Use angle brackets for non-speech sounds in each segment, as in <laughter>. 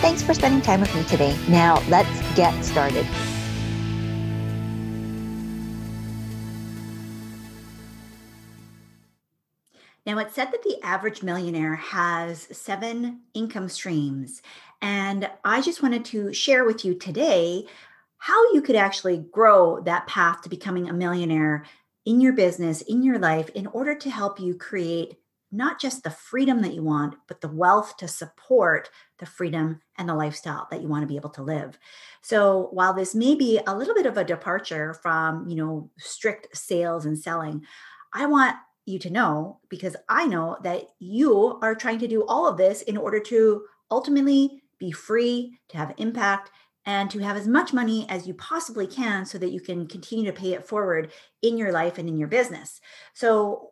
Thanks for spending time with me today. Now, let's get started. Now, it's said that the average millionaire has seven income streams. And I just wanted to share with you today how you could actually grow that path to becoming a millionaire in your business, in your life, in order to help you create not just the freedom that you want, but the wealth to support the freedom and the lifestyle that you want to be able to live. So while this may be a little bit of a departure from, you know, strict sales and selling, I want you to know because I know that you are trying to do all of this in order to ultimately be free, to have impact, and to have as much money as you possibly can so that you can continue to pay it forward in your life and in your business. So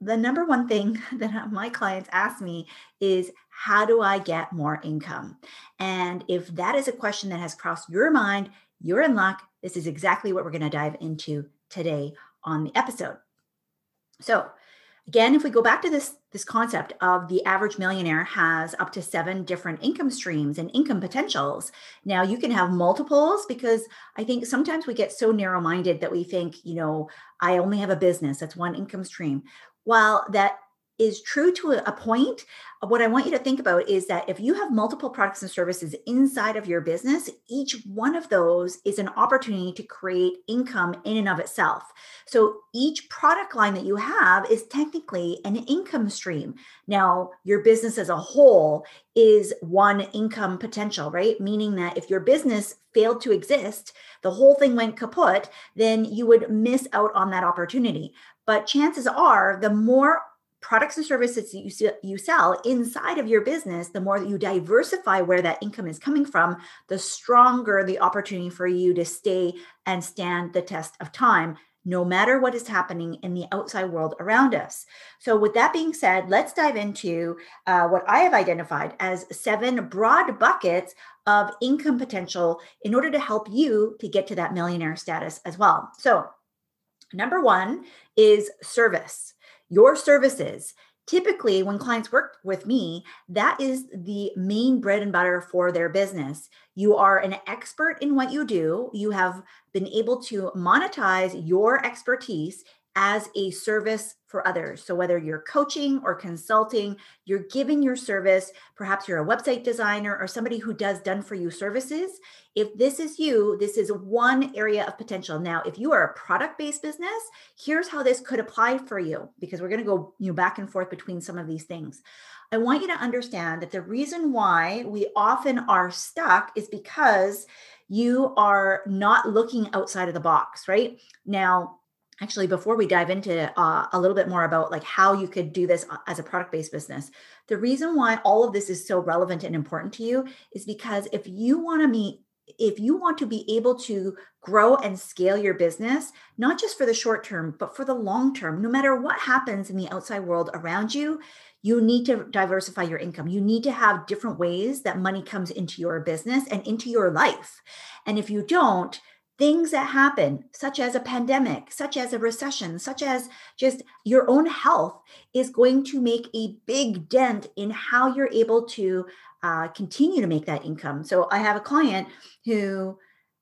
the number one thing <laughs> that my clients ask me is how do I get more income? And if that is a question that has crossed your mind, you're in luck. This is exactly what we're going to dive into today on the episode. So, again, if we go back to this this concept of the average millionaire has up to seven different income streams and income potentials. Now, you can have multiples because I think sometimes we get so narrow minded that we think, you know, I only have a business, that's one income stream while that is true to a point, what I want you to think about is that if you have multiple products and services inside of your business, each one of those is an opportunity to create income in and of itself. So each product line that you have is technically an income stream. Now, your business as a whole is one income potential, right? Meaning that if your business failed to exist, the whole thing went kaput, then you would miss out on that opportunity. But chances are, the more products and services you, you sell inside of your business, the more that you diversify where that income is coming from, the stronger the opportunity for you to stay and stand the test of time, no matter what is happening in the outside world around us. So, with that being said, let's dive into uh, what I have identified as seven broad buckets of income potential in order to help you to get to that millionaire status as well. So, number one is service your services. Typically, when clients work with me, that is the main bread and butter for their business. You are an expert in what you do. You have been able to monetize your expertise as a service for others. So, whether you're coaching or consulting, you're giving your service, perhaps you're a website designer or somebody who does done for you services. If this is you, this is one area of potential. Now, if you are a product based business, here's how this could apply for you because we're going to go you know, back and forth between some of these things. I want you to understand that the reason why we often are stuck is because you are not looking outside of the box, right? Now, actually before we dive into uh, a little bit more about like how you could do this uh, as a product based business the reason why all of this is so relevant and important to you is because if you want to meet if you want to be able to grow and scale your business not just for the short term but for the long term no matter what happens in the outside world around you you need to diversify your income. You need to have different ways that money comes into your business and into your life. And if you don't things that happen, such as a pandemic, such as a recession, such as just your own health, is going to make a big dent in how you're able to uh, continue to make that income. So I have a client who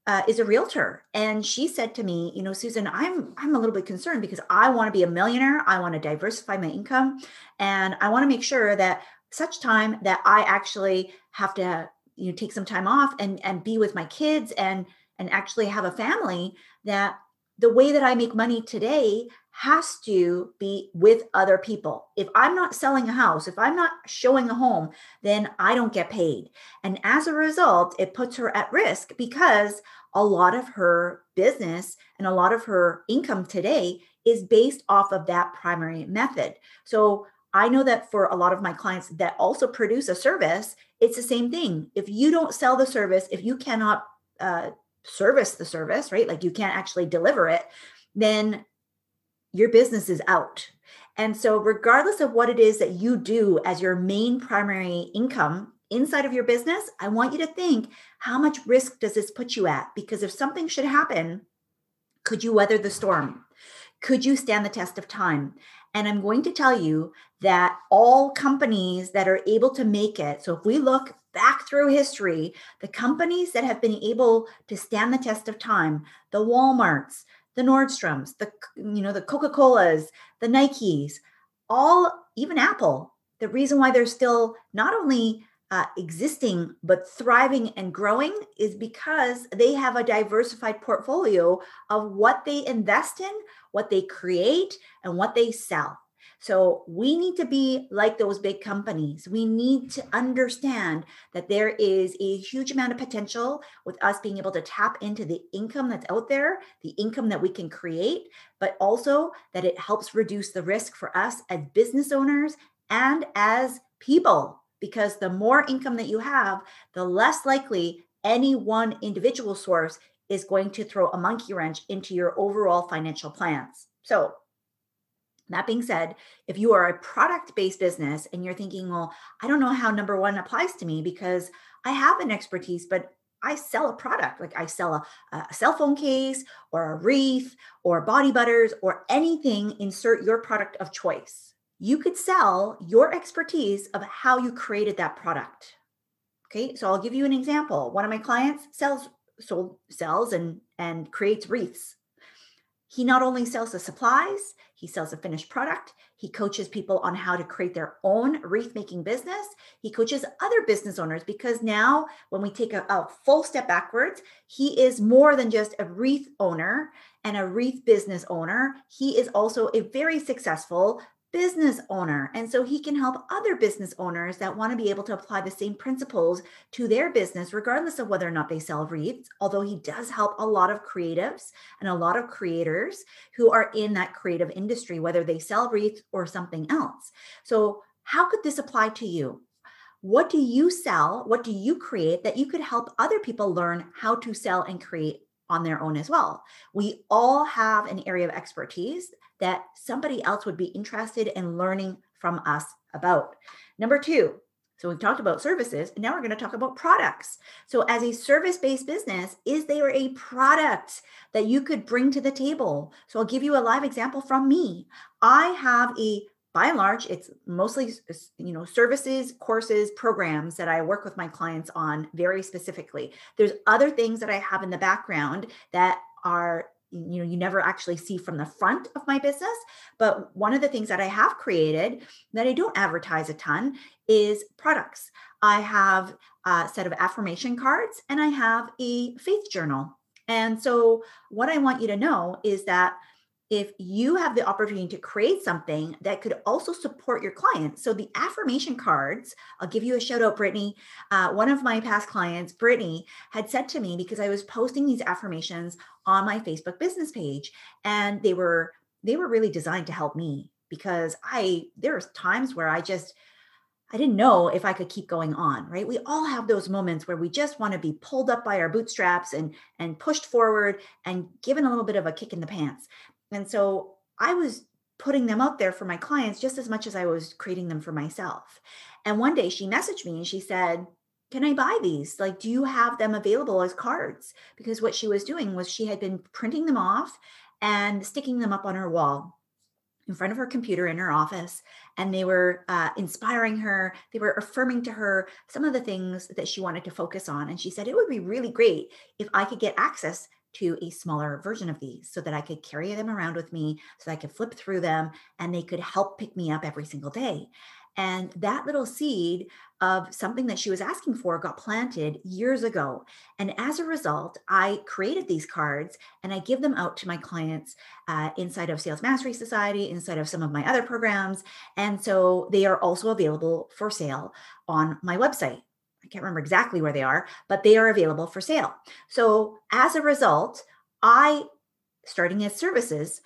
uh, is a realtor, and she said to me, "You know, Susan, I'm I'm a little bit concerned because I want to be a millionaire. I want to diversify my income, and I want to make sure that such time that I actually have to." you know take some time off and and be with my kids and and actually have a family that the way that I make money today has to be with other people. If I'm not selling a house, if I'm not showing a home, then I don't get paid. And as a result, it puts her at risk because a lot of her business and a lot of her income today is based off of that primary method. So I know that for a lot of my clients that also produce a service, it's the same thing. If you don't sell the service, if you cannot uh, service the service, right? Like you can't actually deliver it, then your business is out. And so, regardless of what it is that you do as your main primary income inside of your business, I want you to think how much risk does this put you at? Because if something should happen, could you weather the storm? Could you stand the test of time? And I'm going to tell you that all companies that are able to make it, so if we look back through history, the companies that have been able to stand the test of time, the Walmarts, the Nordstroms, the you know the Coca-Colas, the Nikes, all even Apple, the reason why they're still not only uh, existing but thriving and growing is because they have a diversified portfolio of what they invest in, what they create, and what they sell. So we need to be like those big companies. We need to understand that there is a huge amount of potential with us being able to tap into the income that's out there, the income that we can create, but also that it helps reduce the risk for us as business owners and as people because the more income that you have, the less likely any one individual source is going to throw a monkey wrench into your overall financial plans. So, that being said, if you are a product based business and you're thinking, well, I don't know how number one applies to me because I have an expertise, but I sell a product, like I sell a, a, cell phone case or a wreath or body butters or anything, insert your product of choice you could sell your expertise of how you created that product. Okay, so I'll give you an example. One of my clients sells sold sells and and creates wreaths. He not only sells the supplies, he sells a finished product. He coaches people on how to create their own wreath making business. He coaches other business owners because now, when we take a, a, full step backwards, he is more than just a wreath owner and a wreath business owner. He is also a very successful business owner. And so he can help other business owners that want to be able to apply the same principles to their business, regardless of whether or not they sell wreaths. Although he does help a lot of creatives and a lot of creators who are in that creative industry, whether they sell wreaths or something else. So, how could this apply to you? What do you sell? What do you create that you could help other people learn how to sell and create on their own as well. We all have an area of expertise that somebody else would be interested in learning from us about. Number two, so we've talked about services, and now we're going to talk about products. So, as a service based business, is there a product that you could bring to the table? So, I'll give you a live example from me. I have a by and large it's mostly you know services courses programs that i work with my clients on very specifically there's other things that i have in the background that are you know you never actually see from the front of my business but one of the things that i have created that i don't advertise a ton is products. I have a set of affirmation cards and i have a faith journal. And so what i want you to know is that if you have the opportunity to create something that could also support your clients. So the affirmation cards, I'll give you a shout out, Brittany. Uh, one of my past clients, Brittany, had said to me because I was posting these affirmations on my Facebook business page, and they were they were really designed to help me because I there's times where I just I didn't know if I could keep going on, right? We all have those moments where we just want to be pulled up by our bootstraps and and pushed forward and given a little bit of a kick in the pants. And so I was putting them out there for my clients just as much as I was creating them for myself. And one day she messaged me and she said, Can I buy these? Like, do you have them available as cards? Because what she was doing was she had been printing them off and sticking them up on her wall in front of her computer in her office and they were uh, inspiring her they were affirming to her some of the things that she wanted to focus on and she said it would be really great if i could get access to a smaller version of these so that I could carry them around with me, so I could flip through them and they could help pick me up every single day. And that little seed of something that she was asking for got planted years ago. And as a result, I created these cards and I give them out to my clients uh, inside of Sales Mastery Society, inside of some of my other programs. And so they are also available for sale on my website. I can't remember exactly where they are, but they are available for sale. So as a result, I, starting as services,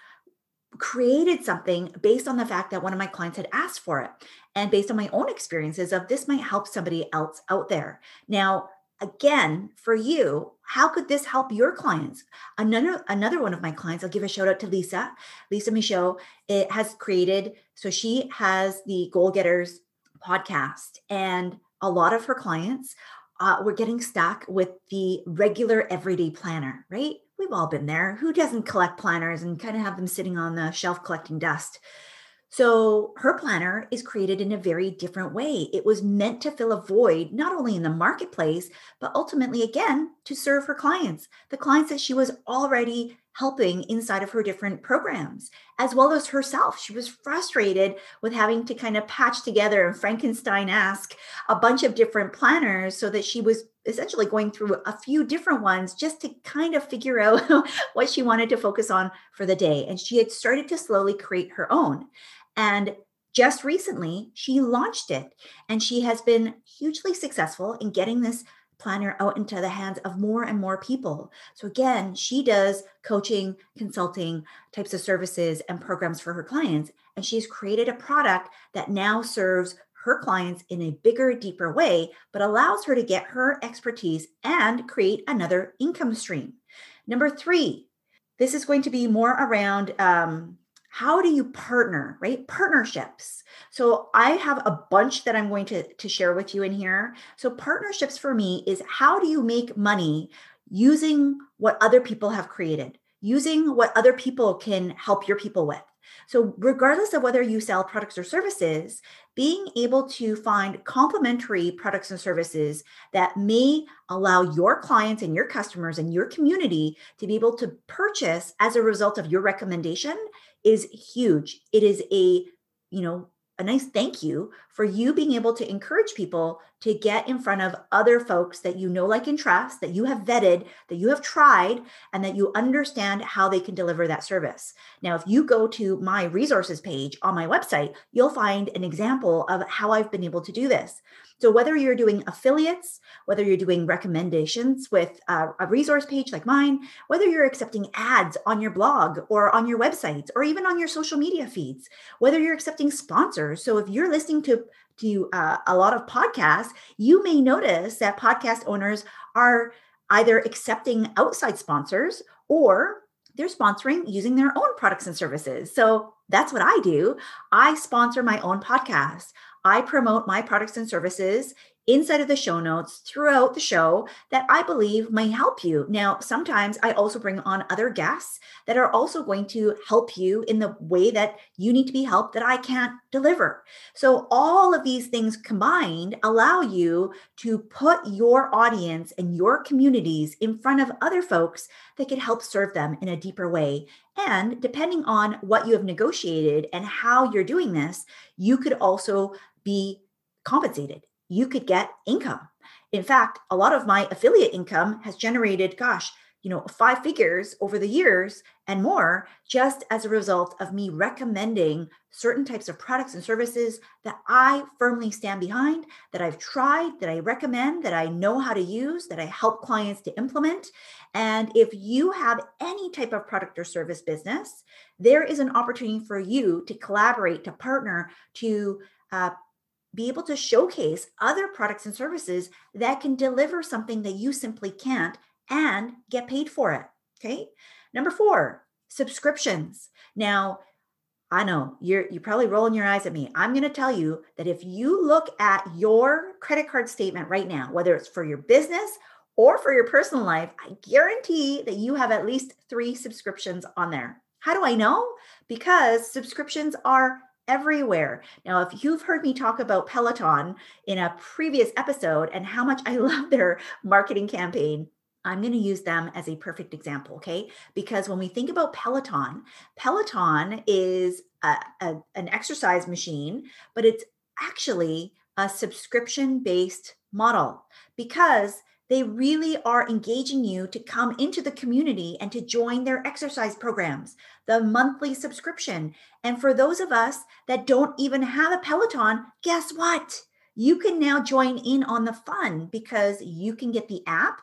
created something based on the fact that one of my clients had asked for it and based on my own experiences of this might help somebody else out there. Now, again, for you, how could this help your clients? Another another one of my clients, I'll give a shout out to Lisa. Lisa Michaud it has created so she has the Goal Getters podcast and a lot of her clients uh, were getting stuck with the regular everyday planner, right? We've all been there. Who doesn't collect planners and kind of have them sitting on the shelf collecting dust? So her planner is created in a very different way. It was meant to fill a void, not only in the marketplace, but ultimately, again, to serve her clients, the clients that she was already helping inside of her different programs, as well as herself. She was frustrated with having to kind of patch together and Frankenstein ask a bunch of different planners so that she was essentially going through a few different ones just to kind of figure out <laughs> what she wanted to focus on for the day. And she had started to slowly create her own. And just recently, she launched it and she has been hugely successful in getting this planner out into the hands of more and more people. So, again, she does coaching, consulting types of services and programs for her clients. And she's created a product that now serves her clients in a bigger, deeper way, but allows her to get her expertise and create another income stream. Number three, this is going to be more around um, how do you partner, right? Partnerships. So I have a bunch that I'm going to, to share with you in here. So partnerships for me is how do you make money using what other people have created, using what other people can help your people with. So, regardless of whether you sell products or services, being able to find complementary products and services that may allow your clients and your customers and your community to be able to purchase as a result of your recommendation is huge. It is a, you know, a nice thank you for you being able to encourage people to get in front of other folks that you know, like, and trust, that you have vetted, that you have tried, and that you understand how they can deliver that service. Now, if you go to my resources page on my website, you'll find an example of how I've been able to do this. So, whether you're doing affiliates, whether you're doing recommendations with a, a, resource page like mine, whether you're accepting ads on your blog or on your websites or even on your social media feeds, whether you're accepting sponsors. So, if you're listening to to uh, a lot of podcasts, you may notice that podcast owners are either accepting outside sponsors or they're sponsoring using their own products and services. So that's what I do. I sponsor my own podcast. I promote my products and services inside of the show notes throughout the show that I believe may help you. Now, sometimes I also bring on other guests that are also going to help you in the way that you need to be helped that I can't deliver. So, all of these things combined allow you to put your audience and your communities in front of other folks that can help serve them in a deeper way. And depending on what you have negotiated and how you're doing this, you could also be compensated. You could get income. In fact, a lot of my affiliate income has generated, gosh, you know, five figures over the years and more just as a result of me recommending certain types of products and services that I firmly stand behind, that I've tried, that I recommend, that I know how to use, that I help clients to implement. And if you have any type of product or service business, there is an opportunity for you to collaborate, to partner, to uh, be able to showcase other products and services that can deliver something that you simply can't and get paid for it. Okay. Number four, subscriptions. Now, I know you're you're probably rolling your eyes at me. I'm going to tell you that if you look at your credit card statement right now, whether it's for your business or for your personal life, I guarantee that you have at least 3 subscriptions on there. How do I know? Because subscriptions are everywhere. Now, if you've heard me talk about Peloton in a previous episode and how much I <laughs> love their marketing campaign, I'm going to use them as a perfect example, okay? Because when we think about Peloton, Peloton is a, a, an exercise machine, but it's actually a subscription based model because they really are engaging you to come into the community and to join their exercise programs, the monthly subscription. And for those of us that don't even have a Peloton, guess what? You can now join in on the fun because you can get the app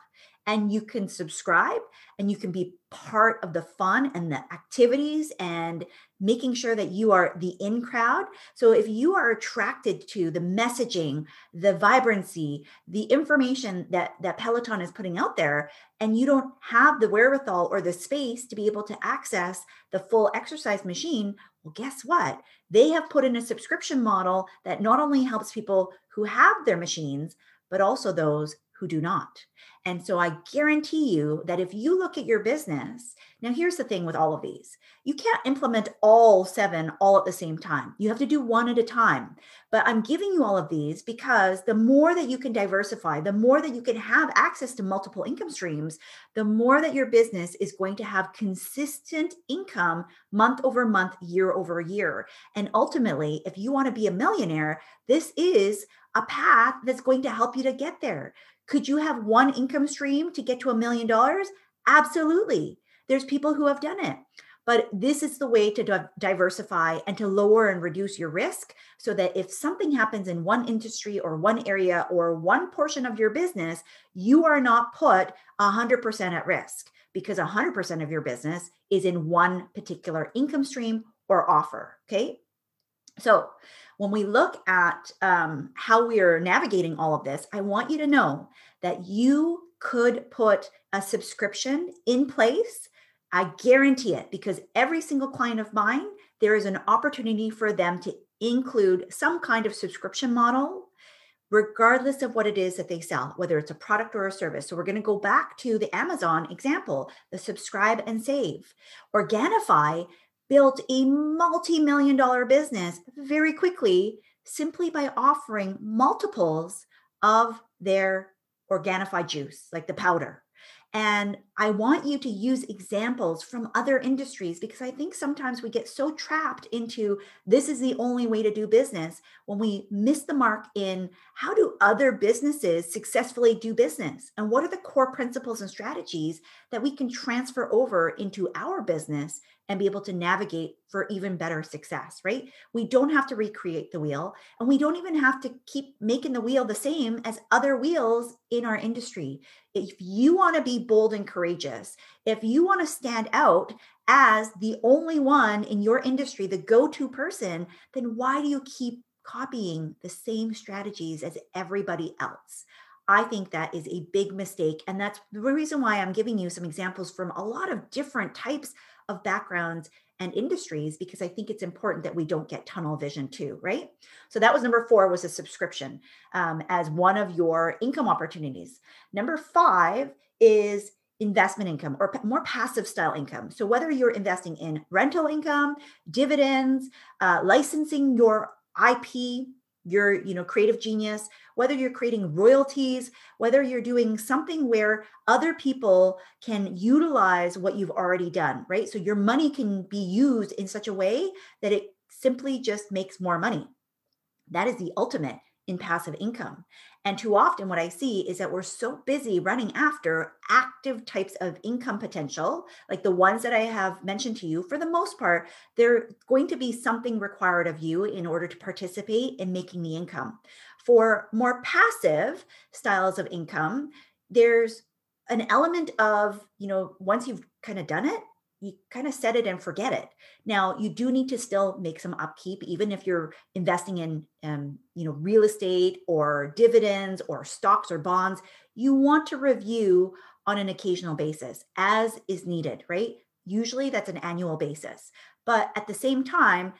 and you can subscribe and you can be part of the fun and the activities and making sure that you are the in crowd. So if you are attracted to the messaging, the vibrancy, the information that that Peloton is putting out there and you don't have the wherewithal or the space to be able to access the full exercise machine, well guess what? They have put in a subscription model that not only helps people who have their machines, but also those who do not. And so I guarantee you that if you look at your business, now here's the thing with all of these you can't implement all seven all at the same time. You have to do one at a time. But I'm giving you all of these because the more that you can diversify, the more that you can have access to multiple income streams, the more that your business is going to have consistent income month over month, year over year. And ultimately, if you want to be a millionaire, this is a path that's going to help you to get there. Could you have one income stream to get to a million dollars? Absolutely. There's people who have done it. But this is the way to diversify and to lower and reduce your risk so that if something happens in one industry or one area or one portion of your business, you are not put 100% at risk because 100% of your business is in one particular income stream or offer. Okay. So, when we look at um, how we are navigating all of this, I want you to know that you could put a subscription in place. I guarantee it because every single client of mine, there is an opportunity for them to include some kind of subscription model, regardless of what it is that they sell, whether it's a product or a service. So we're going to go back to the Amazon example, the subscribe and save. Organifi built a multi million dollar business very quickly simply by offering multiples of their Organifi juice, like the powder. And I want you to use examples from other industries because I think sometimes we get so trapped into this is the only way to do business when we miss the mark in how do other businesses successfully do business? And what are the core principles and strategies that we can transfer over into our business and be able to navigate for even better success, right? We don't have to recreate the wheel and we don't even have to keep making the wheel the same as other wheels in our industry. If you want to be bold and courageous, if you want to stand out as the only one in your industry, the go to person, then why do you keep copying the same strategies as everybody else? I think that is a big mistake. And that's the reason why I'm giving you some examples from a lot of different types of backgrounds and industries because I think it's important that we don't get tunnel vision too, right? So that was number four was a subscription um, as one of your income opportunities. Number five is investment income or more passive style income. So whether you're investing in rental income, dividends, uh, licensing your IP, your you know creative genius whether you're creating royalties whether you're doing something where other people can utilize what you've already done right? So your money can be used in such a way that it simply just makes more money. That is the ultimate in passive income. And too often, what I see is that we're so busy running after active types of income potential, like the ones that I have mentioned to you. For the most part, they're going to be something required of you in order to participate in making the income. For more passive styles of income, there's an element of, you know, once you've kind of done it, you kind of set it and forget it. Now, you do need to still make some upkeep, even if you're investing in, um, you know, real estate or dividends or stocks or bonds. You want to review on an occasional basis as is needed, right? Usually that's an annual basis. But at the same time,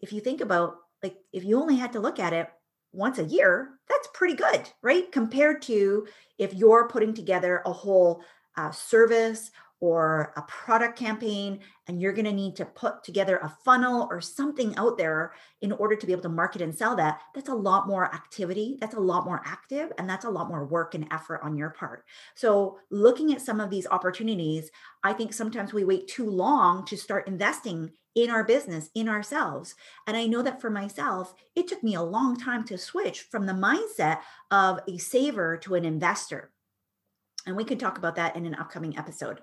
if you think about like if you only had to look at it once a year, that's pretty good, right? Compared to if you're putting together a whole uh, service or a product campaign and you're going to need to put together a funnel or something out there in order to be able to market and sell that that's a lot more activity that's a lot more active and that's a lot more work and effort on your part. So looking at some of these opportunities i think sometimes we wait too long to start investing in our business in ourselves. And i know that for myself it took me a long time to switch from the mindset of a saver to an investor. And we could talk about that in an upcoming episode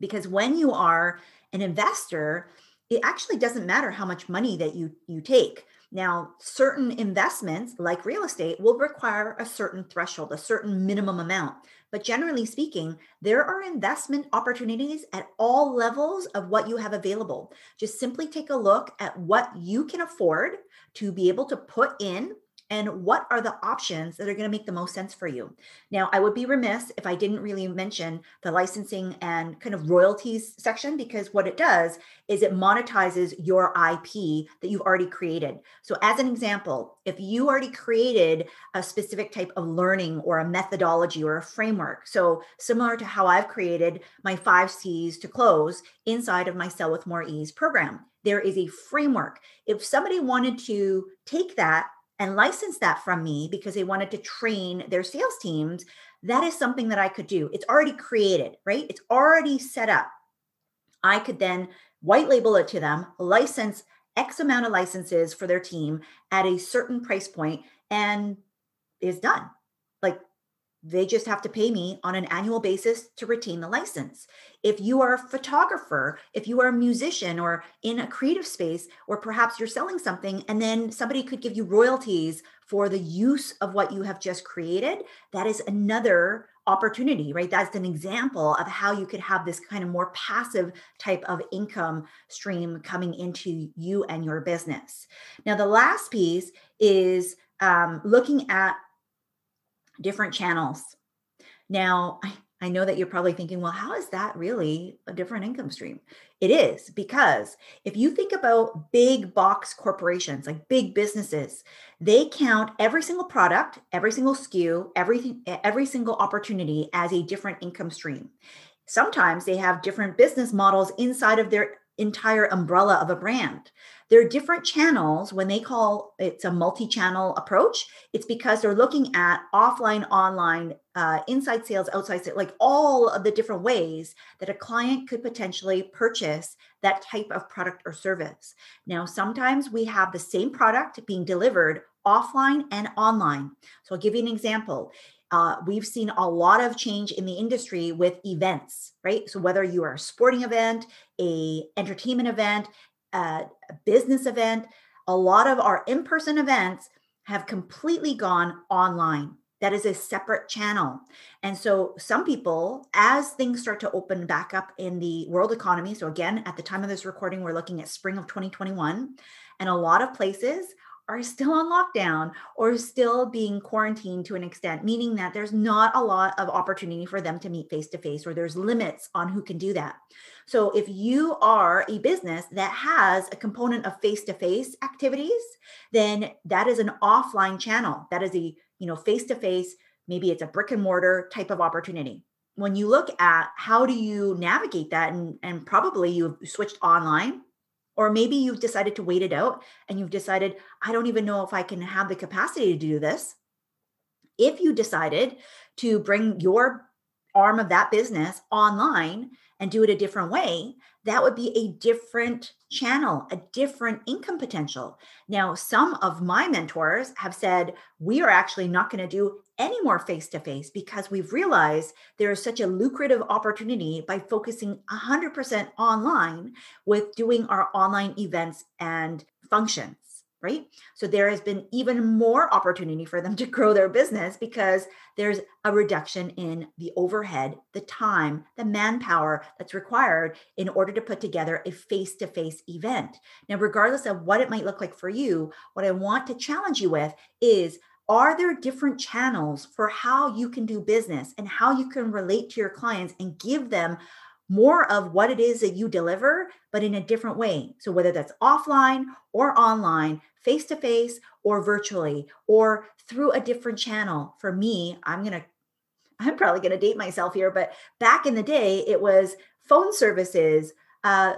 because when you are an investor it actually doesn't matter how much money that you you take Now, certain investments like real estate will require a certain threshold, a certain minimum amount. But generally speaking, there are investment opportunities at all levels of what you have available. Just simply take a look at what you can afford to be able to put in and what are the options that are going to make the most sense for you. Now, I would be remiss if I didn't really mention the licensing and kind of royalties section because what it does is it monetizes your IP that you've already created. So, as an example, if you already created a specific type of learning or a methodology or a framework, so similar to how I've created my five C's to close inside of my Sell with More Ease program, there is a framework. If somebody wanted to take that and license that from me because they wanted to train their sales teams, that is something that I could do. It's already created, right? It's already set up. I could then white label it to them, license X amount of licenses for their team at a certain price point, and is done. Like they just have to pay me on an annual basis to retain the license. If you are a photographer, if you are a musician or in a creative space, or perhaps you're selling something and then somebody could give you royalties for the use of what you have just created, that is another opportunity, right? That's an example of how you could have this kind of more passive type of income stream coming into you and your business. Now, the last piece is um, looking at different channels. Now, I, I know that you're probably thinking, well, how is that really a different income stream? It is because if you think about big box corporations, like big businesses, they count every single product, every single SKU, everything, every single opportunity as a different income stream. Sometimes they have different business models inside of their entire umbrella of a brand. There are different channels when they call it's a multi channel approach. It's because they're looking at offline, online, uh, inside sales, outside sales, like all of the different ways that a client could potentially purchase that type of product or service. Now, sometimes we have the same product being delivered offline and online. So I'll give you an example. Uh, we've seen a lot of change in the industry with events, right? So whether you are a sporting event, a entertainment event, a business event, a lot of our in-person events have completely gone online. That is a separate channel. And so some people, as things start to open back up in the world economy, so again, at the time of this recording, we're looking at spring of 2021, and a lot of places are still on lockdown or still being quarantined to an extent, meaning that there's not a lot of opportunity for them to meet face to face or there's limits on who can do that. So if you are a business that has a component of face to face activities, then that is an offline channel. That is a, you know, face to face, maybe it's a brick and mortar type of opportunity. When you look at how do you navigate that and, and probably you've switched online or maybe you've decided to wait it out and you've decided, I don't even know if I can have the capacity to do this. If you decided to bring your arm of that business online and do it a different way, that would be a different channel, a different income potential. Now, some of my mentors have said, we are actually not going to do any more face to face because we've realized there is such a lucrative opportunity by focusing 100% online with doing our online events and functions right? So there has been even more opportunity for them <laughs> to grow their business because there's a reduction in the overhead, the time, the manpower that's required in order to put together a face to face event. Now, regardless of what it might look like for you, what I want to challenge you with is are there different channels for how you can do business and how you can relate to your clients and give them more of what it is that you deliver, but in a different way. So, whether that's offline or online, face to face or virtually, or through a different channel. For me, I'm going <laughs> to, I'm probably going to date myself here, but back in the day, it was phone services, uh,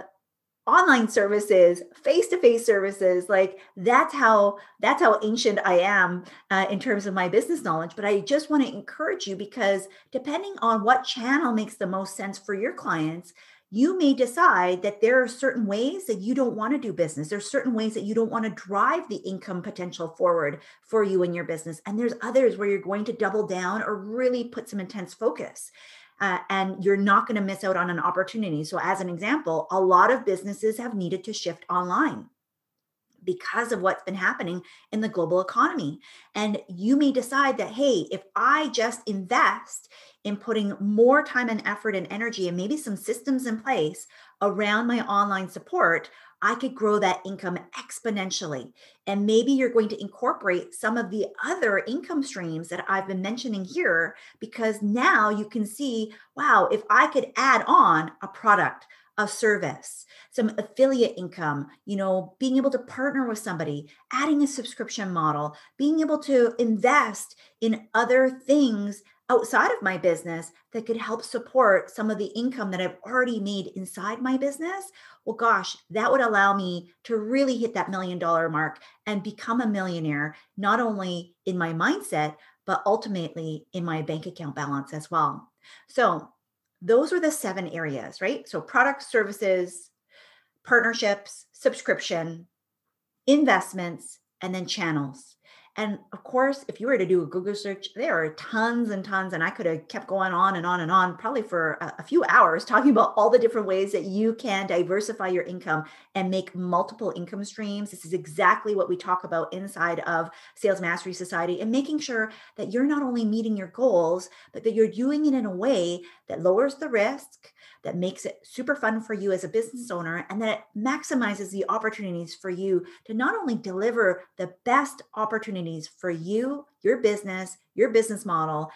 online services face-to-face services like that's how that's how ancient i am uh, in terms of my business knowledge but i just want to encourage you because depending on what channel makes the most sense for your clients you may decide that there are certain ways that you don't want to do business. There's certain ways that you don't want to drive the income potential forward for you and your business. And there's others where you're going to double down or really put some intense focus uh, and you're not going to miss out on an opportunity. So, as an example, a lot of businesses have needed to shift online. because of what's been happening in the global economy. And you may decide that, hey, if I just invest in putting more time and effort and energy and maybe some systems in place around my online support, I could grow that income exponentially. And maybe you're going to incorporate some of the other income streams that I've been mentioning here, because now you can see wow, if I could add on a product, a service, some affiliate income, you know, being able to partner with somebody, adding a subscription model, being able to invest in other things outside of my business that could help support some of the income that I've already made inside my business, well, gosh, that would allow me to really hit that million dollar mark and become a millionaire, not only in my mindset, but ultimately in my bank account balance as well. So, those are the seven areas, right? So, products, services, partnerships, subscription, investments, and then channels. And of course, if you were to do a Google search, there are tons and tons, and I could have kept going on and on and on, probably for a, a, few hours, <laughs> talking about all the different ways that you can diversify your income and make multiple income streams. This is exactly what we talk about inside of Sales Mastery Society and making sure that you're not only meeting your goals, but that you're doing it in a way that lowers the risk, that makes it super fun for you as a business mm-hmm. owner, and that it maximizes the opportunities for you to not only deliver the best opportunities for you, your business, your business model,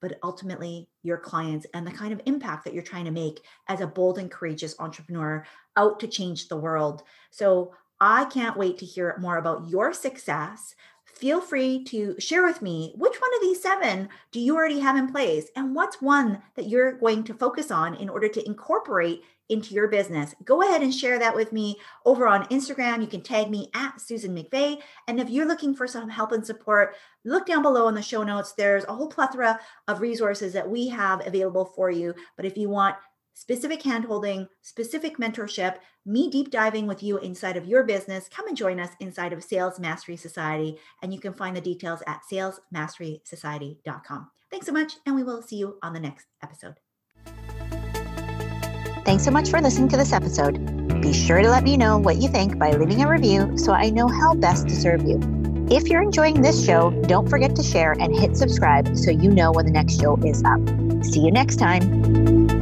but ultimately your clients and the kind of impact that you're trying to make as a bold and courageous entrepreneur out to change the world. So I can't wait to hear more about your success feel free to share with me which one of these seven do you already have in place and what's one that you're going to focus on in order to incorporate into your business. Go ahead and share that with me over on Instagram. You can tag me at Susan McVeigh. And if you're looking for some help and support, look down below in the show notes. There's a whole plethora of resources that we have available for you. But if you want specific handholding, specific mentorship, me deep diving with you inside of your business, come and join us inside of Sales Mastery Society. And you can find the details at salesmasterysociety.com. Thanks so much, and we will see you on the next episode. Thanks so much for listening to this episode. Be sure to let me know what you think by leaving a review so I know how best to serve you. If you're enjoying this show, don't forget to share and hit subscribe so you know when the next show is up. See you next time.